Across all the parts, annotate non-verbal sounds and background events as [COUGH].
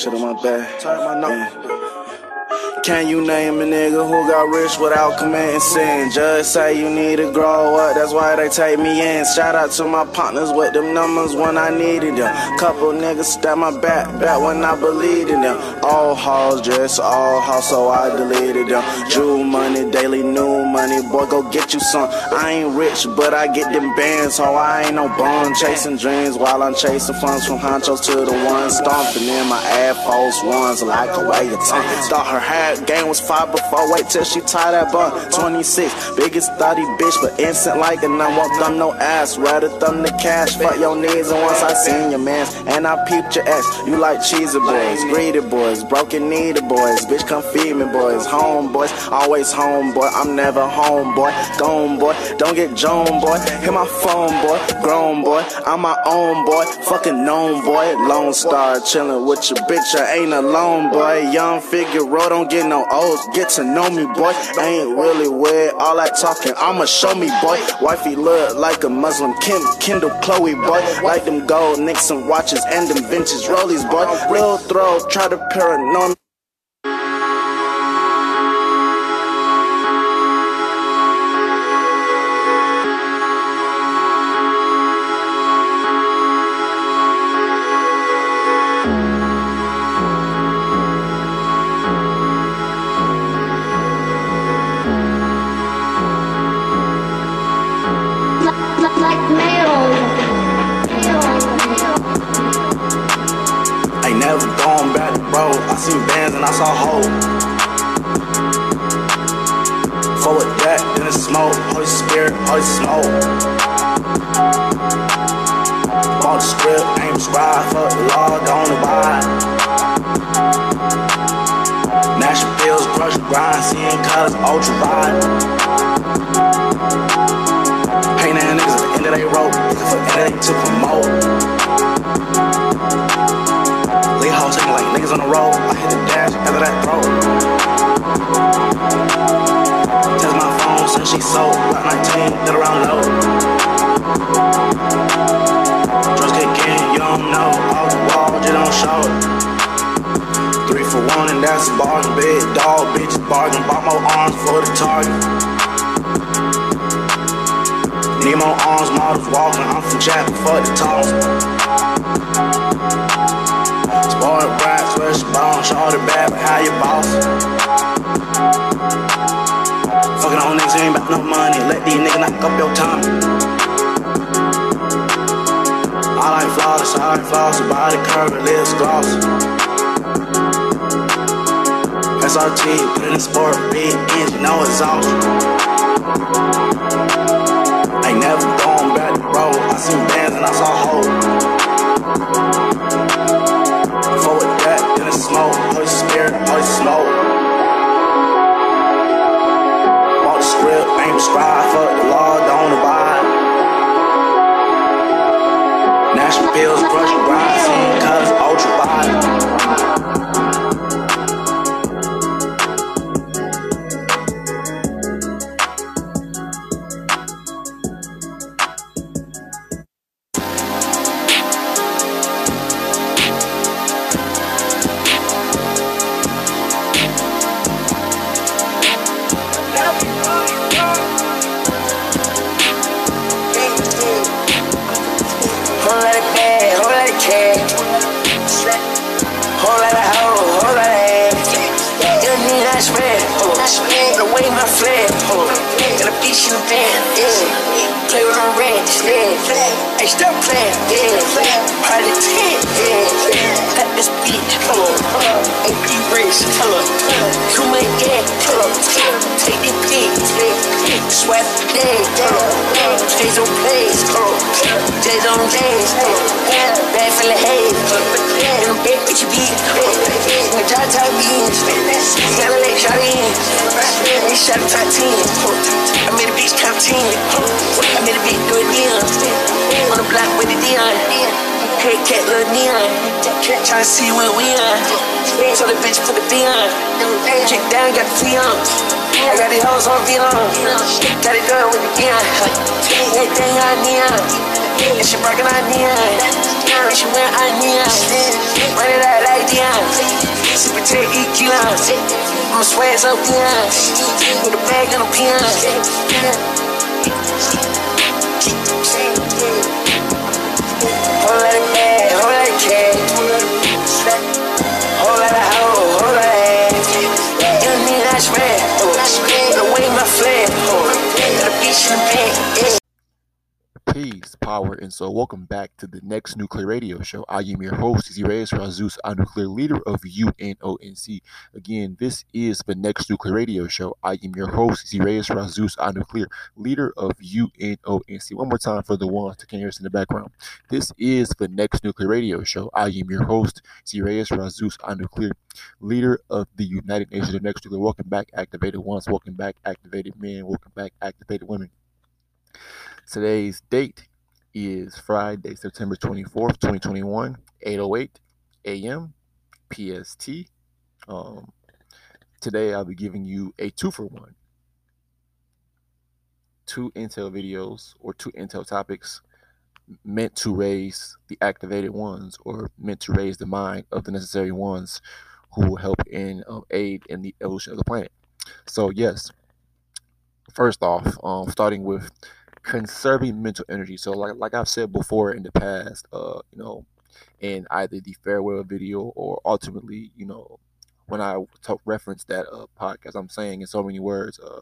Shit on my back. Turn my nose. Can you name a nigga who got rich without committing sin? Just say you need to grow up, that's why they take me in. Shout out to my partners with them numbers when I needed them. Couple niggas stab my back, back when I believed in them. All halls, just all halls, so I deleted them. Jewel money, daily new money, boy, go get you some. I ain't rich, but I get them bands, so I ain't no bum. Chasing dreams while I'm chasing funds from honchos to the ones stomping in my ass, false ones like a way of tongue. Thought her game was five before. Wait till she tie that bun. 26, biggest thotty bitch, but instant like and I won't thumb no ass. Rather thumb the cash. Fuck your needs, and once I seen your mans, and I peeped your ass. You like cheesy boys, greedy boys, broken needed boys. Bitch, come feed me, boys. Home boys, always home boy. I'm never home boy. Gone boy, don't get Joan boy. Hit my phone boy, grown boy. I'm my own boy, fucking known boy. Lone Star chillin' with your bitch. I ain't alone boy. Young figure, don't get get no O's, get to know me, boy. Ain't really weird, all that talking, I'ma show me, boy. Wifey look like a Muslim, Kim, Kendall, Chloe, boy. Like them gold Nixon watches and them vintage rollies, boy. Real throw, try to paranoid. seen bands and I saw hope. Forward that, then it's smoke. Holy Spirit, Holy Smoke. Bought the script, ain't prescribed. Fuck the law, don't abide. National pills, brush, grind, seeing colors, ultra wide. 19, get around low. Drugs kick in, you don't know. Off the wall, you don't show it. Three for one, and that's a bargain. Big dog, bitches bargain. Bought more arms for the target. Need more arms, models walking. I'm from Chapel, fuck the toss. Spoiled bride, swish bone, shorty bad, but how you boss? On niggas ain't about no money, let these niggas knock up your tongue. I like flawless, I like flawless, body curve, lips gloss. SRT, put in the sport, big engine, no exhaust. Ain't never going back to road, I seen bands and I saw hoes Forward that, then it's smoke, Holy Spirit, Holy Smoke. Prescribed, fuck the law, don't abide. National pills, brush, grind, seeing colors, ultra wide. On days, yeah. Bad for the haze, yeah. And big bitch beat, yeah. My job top beans, gotta let shot in. They shot top 10. I made a bitch top 10. I made a bitch do it again. On the block with the Dion. Hey, cat, little neon. Tryna see what we on. So the bitch put the B on. Check down, got the T on. I got these hoes on V on. Got it done with the Dion. Everything on neon. And she rockin' on neon. And she wear on neon. Run it out like Dion. Super EQ on. I'ma swear up Dion. With a bag and a peon. Of bag, whole Peace, power, and so welcome back to the next nuclear radio show. I am your host, Izzy Reyes Razus, a nuclear leader of UNONC. Again, this is the next nuclear radio show. I am your host, Izzy Reyes Razus, a nuclear leader of UNONC. One more time for the ones that can hear us in the background. This is the next nuclear radio show. I am your host, Izzy Reyes Razus, a nuclear leader of the United Nations of Next Nuclear. Welcome back, activated ones. Welcome back, activated men. Welcome back, activated women. Today's date is Friday, September 24th, 2021, 808 a.m. PST. Um, today I'll be giving you a two for one. Two Intel videos or two Intel topics meant to raise the activated ones or meant to raise the mind of the necessary ones who will help in um, aid in the evolution of the planet. So, yes, first off, um, starting with conserving mental energy. So like like I've said before in the past, uh, you know, in either the farewell video or ultimately, you know, when I talk reference that uh podcast, I'm saying in so many words, uh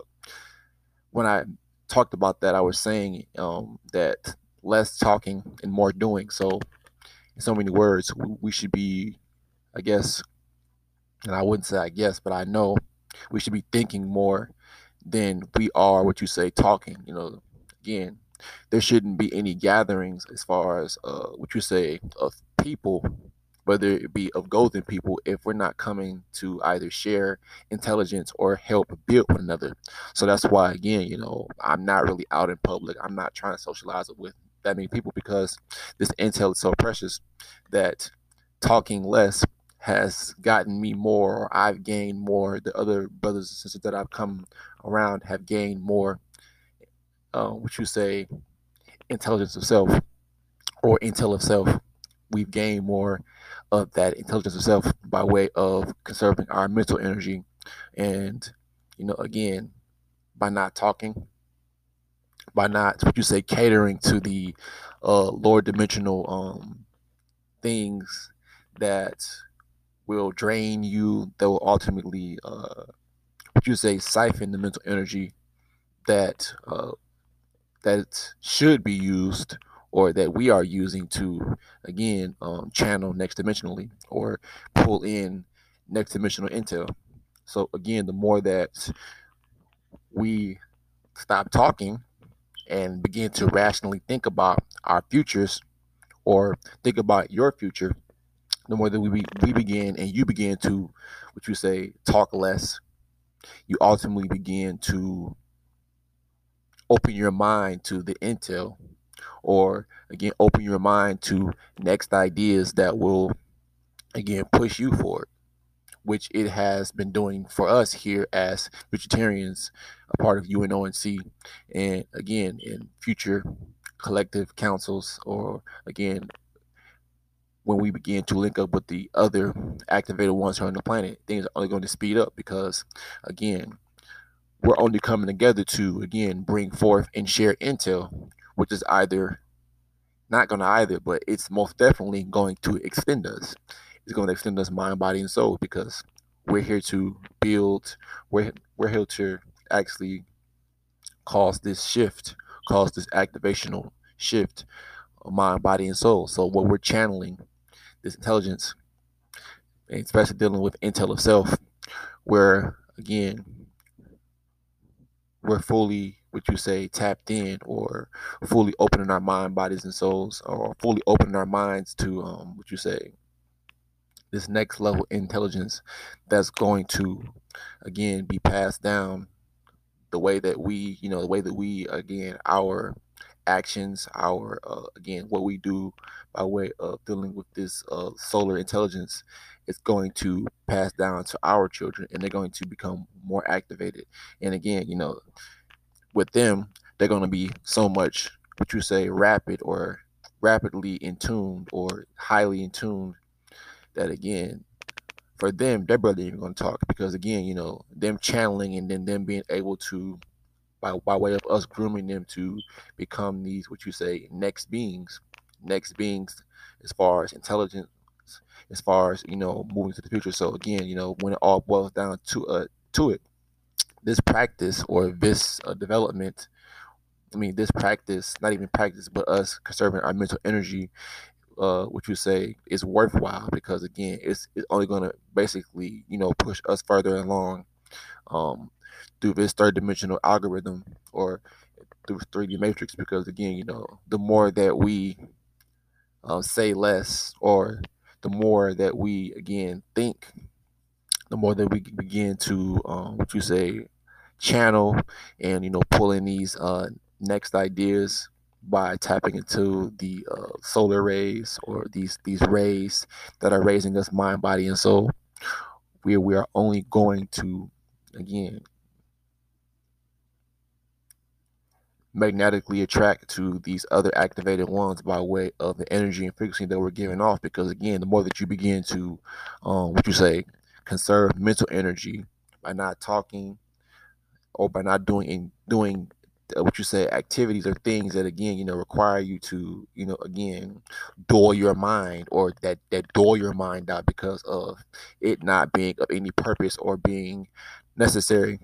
when I talked about that, I was saying um that less talking and more doing. So in so many words, we, we should be, I guess, and I wouldn't say I guess, but I know we should be thinking more than we are what you say talking. You know, again, there shouldn't be any gatherings as far as uh, what you say of people, whether it be of golden people, if we're not coming to either share intelligence or help build one another. So that's why, again, you know, I'm not really out in public. I'm not trying to socialize with that many people because this intel is so precious that talking less has gotten me more, or I've gained more. The other brothers and sisters that I've come around have gained more uh, what you say, intelligence of self or intel of self. We've gained more of that intelligence of self by way of conserving our mental energy. And, you know, again, by not talking, by not, what you say, catering to the uh, lower dimensional um, things that will drain you, that will ultimately, uh, what you say, siphon the mental energy that uh, that should be used or that we are using to again um, channel next dimensionally or pull in next dimensional intel. So again the more that we stop talking and begin to rationally think about our futures or think about your future the more that we, we begin and you begin to what you say talk less you ultimately begin to open your mind to the intel or again open your mind to next ideas that will again push you forward which it has been doing for us here as Futuritarians a part of UNONC and again in future collective councils or again when we begin to link up with the other activated ones here on the planet things are only going to speed up because again we're only coming together to again bring forth and share intel, which is either not going to either, but it's most definitely going to extend us. It's going to extend us mind, body, and soul because we're here to build. We're we're here to actually cause this shift, cause this activational shift mind, body, and soul. So what we're channeling, this intelligence, especially dealing with intel of self, where again we're fully what you say tapped in or fully opening our mind bodies and souls or fully opening our minds to um what you say this next level intelligence that's going to again be passed down the way that we you know the way that we again our actions our uh, again what we do by way of dealing with this uh, solar intelligence is going to pass down to our children and they're going to become more activated. And again you know with them they're going to be so much what you say rapid or rapidly in tune or highly in tune that again for them they're barely even going to talk because again you know them channeling and then them being able to by, by way of us grooming them to become these what you say next beings next beings as far as as far as you know moving to the future. So again you know when it all boils down to uh to it this practice or this uh, development i mean this practice not even practice but us conserving our mental energy uh, what you say is worthwhile? Because again it's, it's only going to basically you know push us further along um, through this third dimensional algorithm or through 3d matrix. Because again you know the more that we uh, say less or the more that we again think the more that we begin to um, what you say channel and you know pulling these uh, next ideas by tapping into the uh, solar rays or these these rays that are raising us mind body and soul we, we are only going to again magnetically attract to these other activated ones by way of the energy and frequency that we're giving off because again the more that you begin to um, what you say conserve mental energy by not talking or by not doing doing uh, what you say activities or things that again you know require you to you know again dull your mind or that that dull your mind out because of it not being of any purpose or being necessary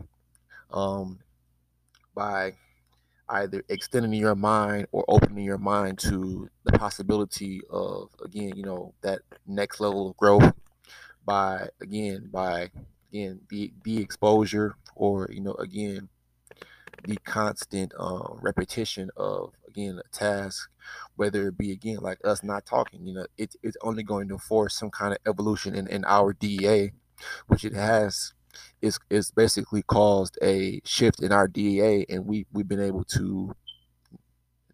um by either extending your mind or opening your mind to the possibility of again you know that next level of growth by again by again the the exposure or you know again the constant uh, repetition of again a task whether it be again like us not talking you know it, it's only going to force some kind of evolution in, in our DNA which it has is is basically caused a shift in our DNA, and we we've been able to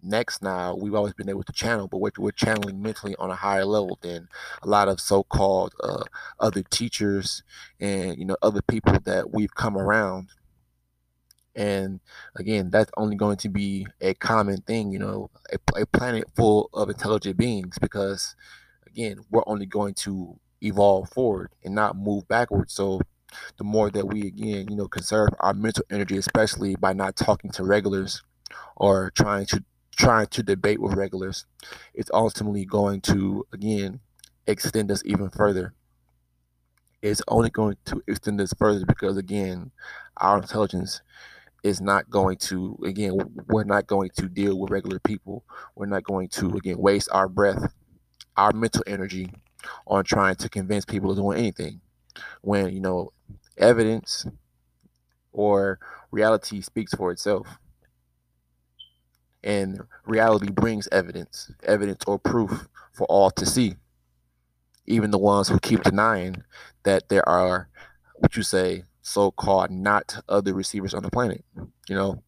next now we've always been able to channel but we're, we're channeling mentally on a higher level than a lot of so-called uh, other teachers and you know other people that we've come around. And again that's only going to be a common thing you know a, a planet full of intelligent beings because again we're only going to evolve forward and not move backwards. So the more that we again you know conserve our mental energy especially by not talking to regulars or trying to trying to debate with regulars. It's ultimately going to again extend us even further. It's only going to extend us further because again our intelligence is not going to again we're not going to deal with regular people. We're not going to again waste our breath our mental energy on trying to convince people to do anything when you know evidence or reality speaks for itself. And reality brings evidence evidence or proof for all to see. Even the ones who keep denying that there are what you say so-called not other receivers on the planet you know?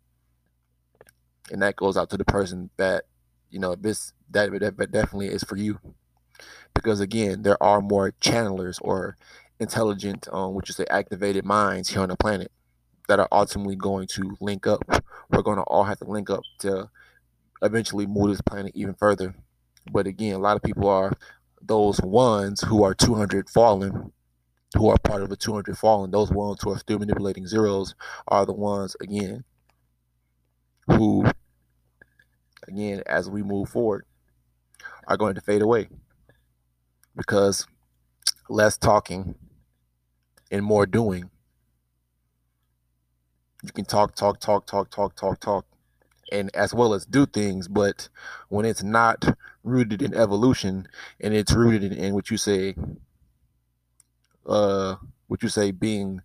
And that goes out to the person that you know this that, that definitely is for you. Because again there are more channelers or intelligent, um, which is the activated minds here on the planet that are ultimately going to link up. We're going to all have to link up to eventually move this planet even further. But again, a lot of people are those ones who are 200 fallen, who are part of the 200 fallen. Those ones who are still manipulating zeros are the ones, again, who, again, as we move forward, are going to fade away because less talking and more doing you can talk, talk, talk, talk, talk, talk, talk, and as well as do things. But when it's not rooted in evolution and it's rooted in, in what you say, uh, what you say being,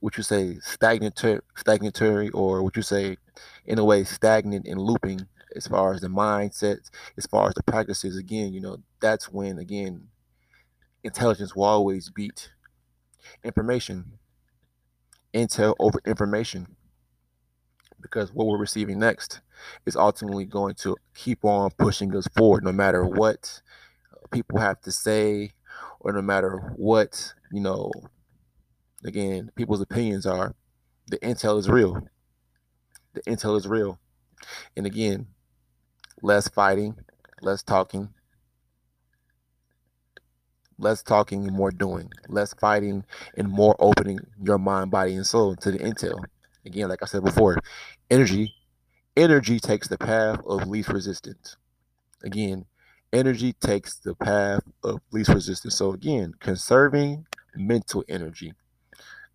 what you say stagnatory, stagnatory, or what you say, in a way, stagnant and looping as far as the mindset, as far as the practices. Again, you know, that's when again intelligence will always beat information, intel over information, because what we're receiving next is ultimately going to keep on pushing us forward, no matter what people have to say, or no matter what you know. Again, people's opinions are. The intel is real. The intel is real, and again, less fighting, less talking, less talking and more doing, less fighting and more opening your mind, body, and soul to the intel. Again, like I said before, energy, energy takes the path of least resistance. Again, energy takes the path of least resistance. So again, conserving mental energy.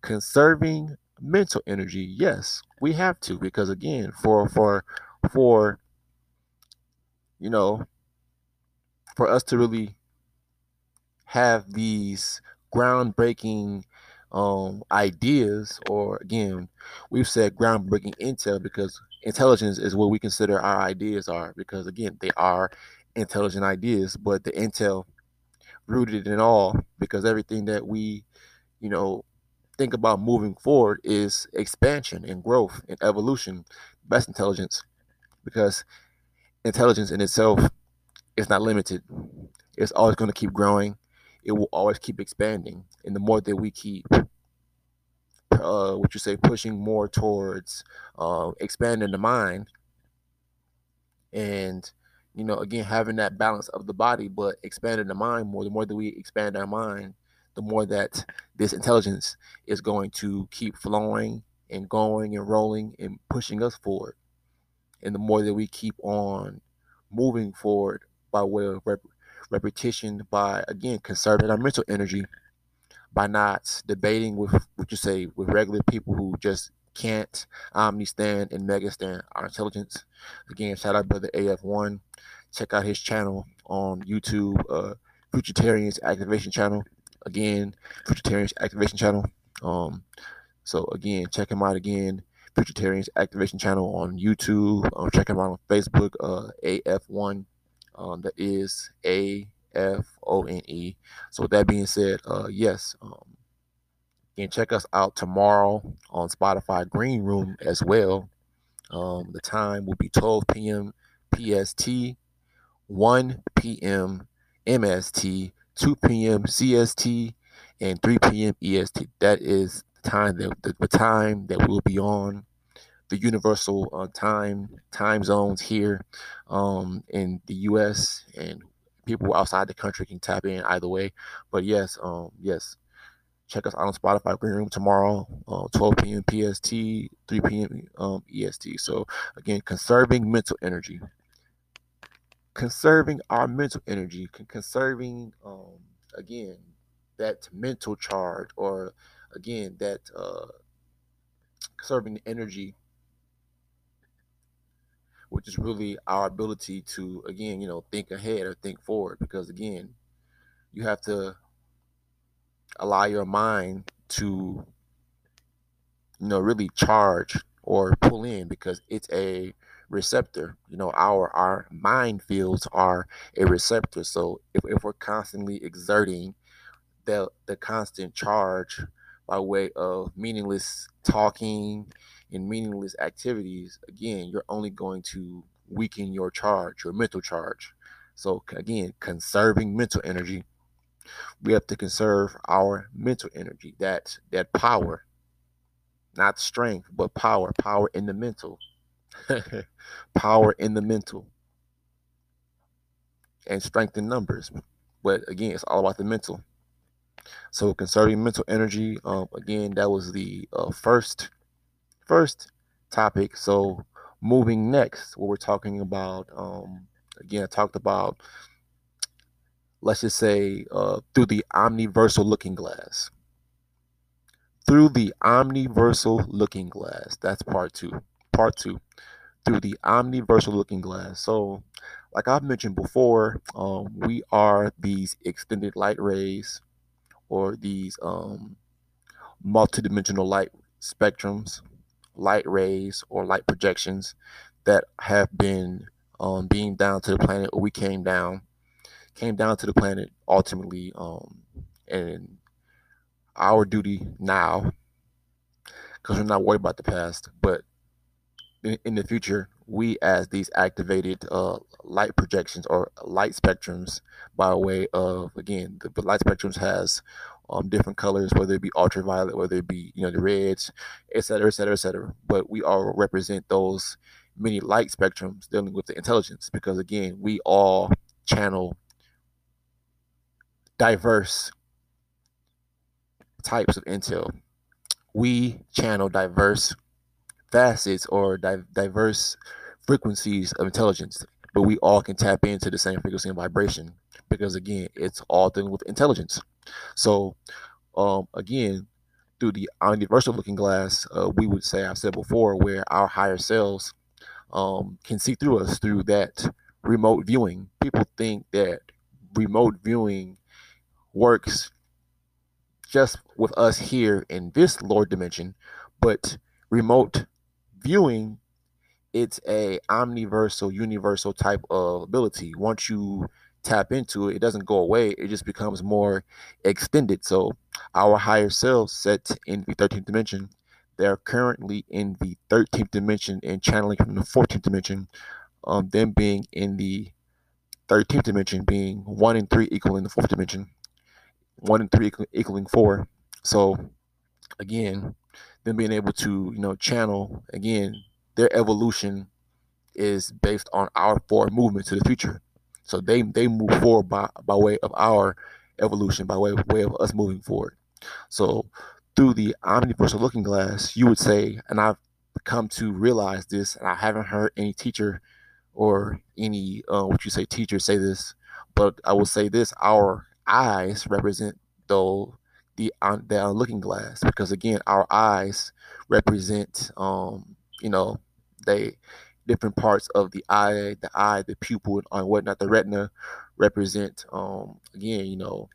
Conserving mental energy, yes, we have to because again, for for for you know, for us to really have these groundbreaking um, ideas, or again, we've said groundbreaking intel because intelligence is what we consider our ideas are, because again, they are intelligent ideas, but the intel rooted in all, because everything that we, you know, think about moving forward is expansion and growth and evolution, best intelligence, because intelligence in itself is not limited. It's always going to keep growing it will always keep expanding. And the more that we keep, uh, what you say, pushing more towards uh, expanding the mind, and you know, again, having that balance of the body, but expanding the mind more. The more that we expand our mind, the more that this intelligence is going to keep flowing and going and rolling and pushing us forward. And the more that we keep on moving forward by way of rep- repetition by again conserving our mental energy by not debating with what you say with regular people who just can't omni stand and mega stand our intelligence. Again, shout out brother AF1. Check out his channel on YouTube, uh Futuritarians Activation Channel. Again, Futuritarians Activation Channel. Um, so again, check him out again. Futuritarians Activation Channel on YouTube. Um, check him out on Facebook, uh, AF1 um, that is A F O N E. So with that being said, uh, yes, um, you can check us out tomorrow on Spotify Green Room as well. Um, the time will be 12 p.m. PST, 1 p.m. MST, 2 p.m. CST, and 3 p.m. EST. That is the time that the, the time that we'll be on the universal uh, time time zones here um, in the U.S. and people outside the country can tap in either way. But yes, um, yes, check us out on Spotify Green Room tomorrow, uh, 12 p.m. PST, 3 p.m. Um, EST. So again, conserving mental energy, conserving our mental energy, conserving um, again that mental charge, or again that uh, conserving energy which is really our ability to again you know think ahead or think forward. Because again you have to allow your mind to you know really charge or pull in because it's a receptor. You know our our mind fields are a receptor. So if, if we're constantly exerting the the constant charge by way of meaningless talking and meaningless activities, again, you're only going to weaken your charge, your mental charge. So, again, conserving mental energy. We have to conserve our mental energy, that that power, not strength, but power, power in the mental, [LAUGHS] power in the mental, and strength in numbers. But again, it's all about the mental. So conserving mental energy. Um, again, that was the uh, first first topic. So moving next, what we're talking about. Um, again, I talked about. Let's just say uh, through the omniversal looking glass. through the omniversal looking glass. That's part two. Part two. Through the omniversal looking glass. So, like I've mentioned before, um, we are these extended light rays or these um, multidimensional light spectrums, light rays, or light projections that have been um, beamed down to the planet, or we came down, came down to the planet ultimately, um, and our duty now, because we're not worried about the past, but in, in the future, we as these activated uh, light projections or light spectrums by way of again the, the light spectrums has um, different colors whether it be ultraviolet whether it be you know the reds etc etc etc but we all represent those many light spectrums dealing with the intelligence because again we all channel diverse types of intel. We channel diverse facets or di- diverse frequencies of intelligence, but we all can tap into the same frequency and vibration because again, it's all dealing with intelligence. So, um, again, through the universal looking glass, uh, we would say I've said before, where our higher selves um, can see through us through that remote viewing. People think that remote viewing works just with us here in this lower dimension, but remote viewing it's a omniversal universal type of ability. Once you tap into it it doesn't go away. It just becomes more extended. So our higher selves set in the 13th dimension. They're currently in the 13th dimension and channeling from the 14th dimension um, them being in the 13th dimension being 1 and 3 equaling the 4th dimension. 1 and 3 equaling 4 so again them being able to you know channel again their evolution is based on our forward movement to the future. So they they move forward by by way of our evolution by way, of, way of us moving forward. So through the omniversal looking glass you would say and i've come to realize this and i haven't heard any teacher or any uh, what you say teacher say this but i will say this our eyes represent though the on the looking glass because again our eyes represent um you know they different parts of the eye the eye the pupil and whatnot the retina represent um again you know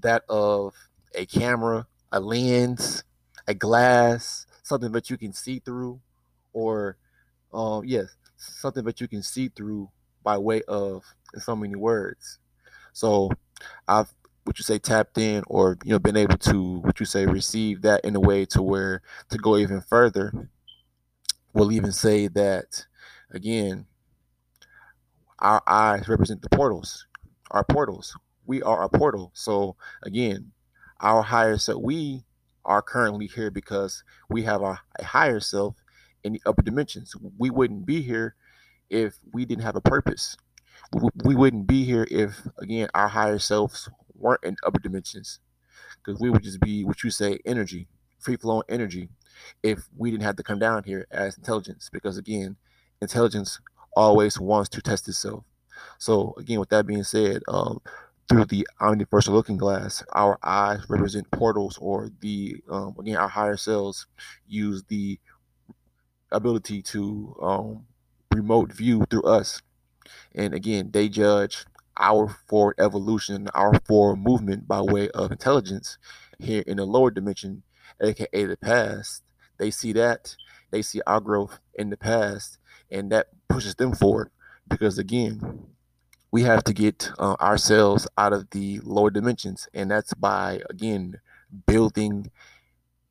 that of a camera a lens a glass something that you can see through or um yes something that you can see through by way of in so many words. So i've would you say tapped in or you know been able to would you say receive that in a way to where to go even further we'll even say that again our eyes represent the portals our portals. We are a portal. So again our higher self we are currently here because we have a, a higher self in the upper dimensions. We wouldn't be here if we didn't have a purpose. We wouldn't be here if again our higher selves weren't in upper dimensions. Because we would just be what you say energy free flowing energy if we didn't have to come down here as intelligence. Because again intelligence always wants to test itself. So again with that being said um, through the universal looking glass our eyes represent portals or the um, again our higher selves use the ability to um, remote view through us. And again they judge our forward evolution, our forward movement by way of intelligence here in the lower dimension, aka the past. They see that, they see our growth in the past, and that pushes them forward because again, we have to get uh, ourselves out of the lower dimensions, and that's by again building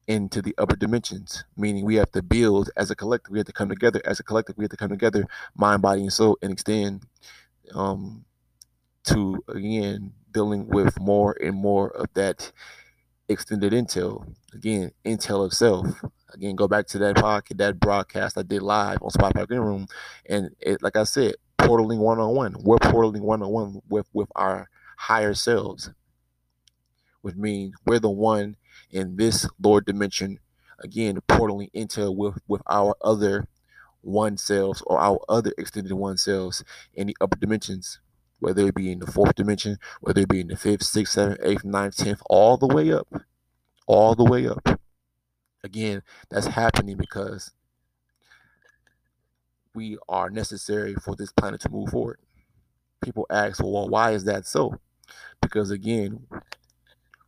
into the upper dimensions, meaning we have to build as a collective. We have to come together as a collective. We have to come together, mind, body, and soul, and extend um, to again dealing with more and more of that extended intel. Again, intel itself. Again, go back to that podcast, that broadcast I did live on Spotify Green Room, and it, like I said, portaling one on one. We're portaling one on one with with our higher selves, which means we're the one in this lower dimension. Again, portaling intel with with our other one selves or our other extended one selves in the upper dimensions whether it be in the fourth dimension, whether it be in the fifth, sixth, seventh, eighth, ninth, tenth, all the way up, all the way up. Again, that's happening because we are necessary for this planet to move forward. People ask, well, why is that so? Because again,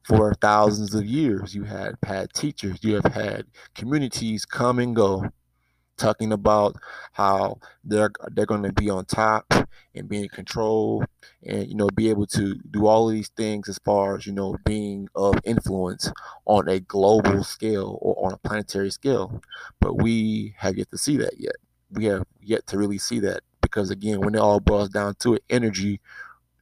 for thousands of years, you had had teachers, you have had communities come and go talking about how they're they're going to be on top and be in control and you know be able to do all of these things as far as you know being of influence on a global scale or on a planetary scale. But we have yet to see that yet. We have yet to really see that because again when it all boils down to it energy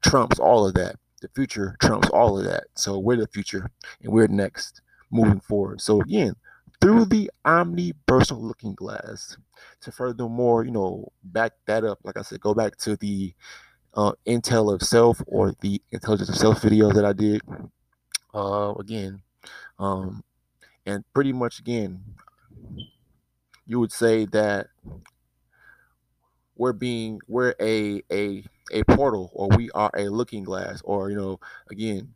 trumps all of that. The future trumps all of that. So we're the future and we're next moving forward. So again through the omniversal looking glass. To furthermore, you know, back that up, like I said, go back to the uh, Intel of Self or the Intelligence of Self video that I did. Uh, again, um, and pretty much again, you would say that we're being we're a a a portal or we are a looking glass or you know again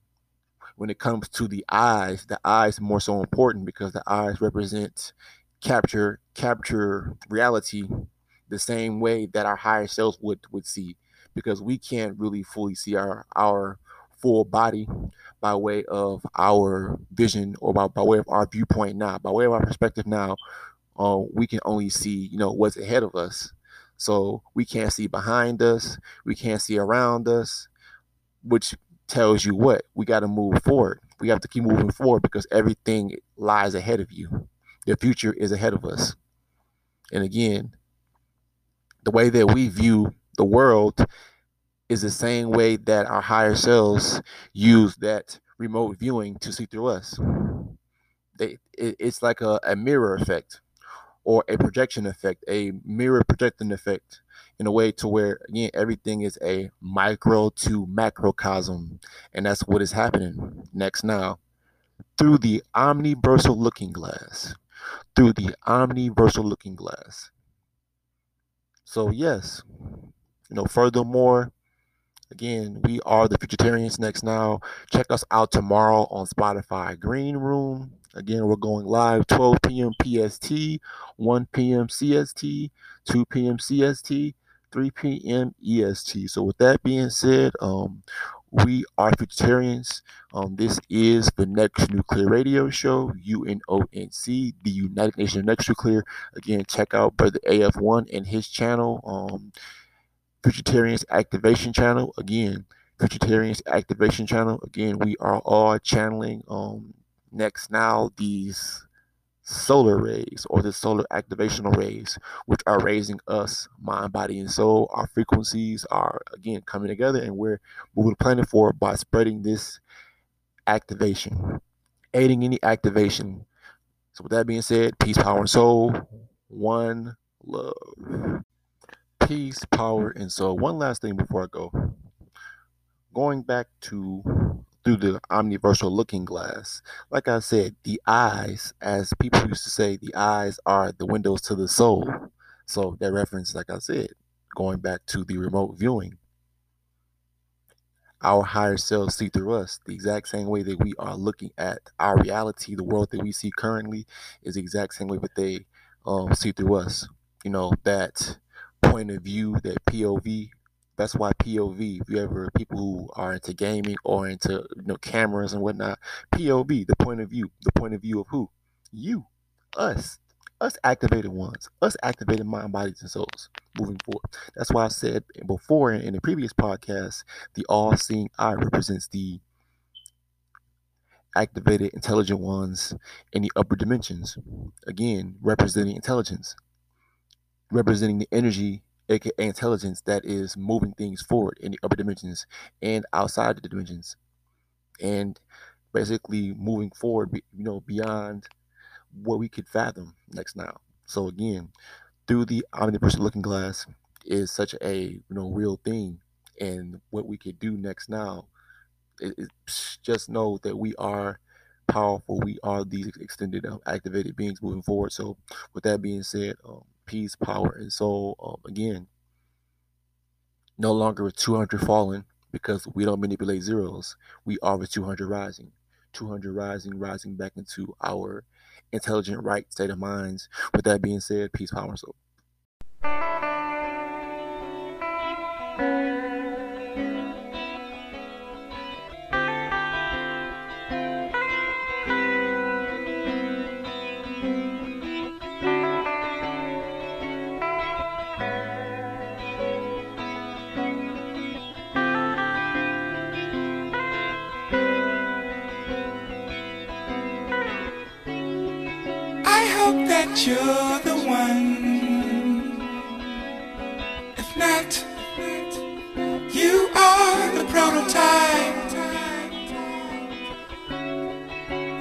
when it comes to the eyes, the eyes more so important because the eyes represent capture capture reality the same way that our higher selves would would see. Because we can't really fully see our our full body by way of our vision or by, by way of our viewpoint now. By way of our perspective now uh, we can only see you know what's ahead of us. So we can't see behind us. We can't see around us which tells you what we got to move forward. We have to keep moving forward because everything lies ahead of you. The future is ahead of us. And again, the way that we view the world is the same way that our higher selves use that remote viewing to see through us. They, it, it's like a, a mirror effect or a projection effect, a mirror projecting effect in a way to where again everything is a micro to macrocosm and that's what is happening next now through the omniversal looking glass through the omniversal looking glass so yes you know furthermore Again, we are the Futuritarians next now. Check us out tomorrow on Spotify Green Room. Again, we're going live 12 p.m. PST, 1 p.m. CST, 2 p.m. CST, 3 p.m. EST. So, with that being said, um, we are Futuritarians. Um, this is the Next Nuclear Radio Show, UNONC, the United Nations of Next Nuclear. Again, check out Brother AF1 and his channel. Um, Futuritarians Activation Channel. Again, Futuritarians Activation Channel. Again, we are all channeling um next now these solar rays or the solar activational rays, which are raising us, mind, body, and soul. Our frequencies are again coming together and we're moving the planet forward by spreading this activation, aiding any activation. So with that being said, peace, power, and soul. One love peace, power, and soul. one last thing before I go. Going back to through the omniversal looking glass, like I said, the eyes, as people used to say, the eyes are the windows to the soul. So that reference, like I said, going back to the remote viewing, our higher selves see through us the exact same way that we are looking at our reality, the world that we see currently is the exact same way that they um, see through us. You know, that point of view, that POV. That's why POV, if you ever people who are into gaming or into you know cameras and whatnot, POV, the point of view, the point of view of who? You, us, us activated ones, us activated mind, bodies, and souls moving forward. That's why I said before in the previous podcast, the all seeing eye represents the activated intelligent ones in the upper dimensions. Again, representing intelligence representing the energy, intelligence, that is moving things forward in the upper dimensions and outside the dimensions, and basically moving forward, you know, beyond what we could fathom next now. So again, through the omnipresent looking glass is such a you know real thing, and what we could do next now is just know that we are powerful. We are these extended um, activated beings moving forward. So, with that being said, um, peace, power, and soul. Um, again, no longer with 200 falling because we don't manipulate zeros. We are with 200 rising. 200 rising, rising back into our intelligent, right state of minds. With that being said, peace, power, and soul. you're the one. If not, you are the prototype.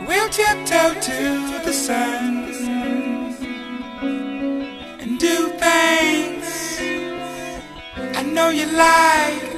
We'll tiptoe to the sun and do things I know you like.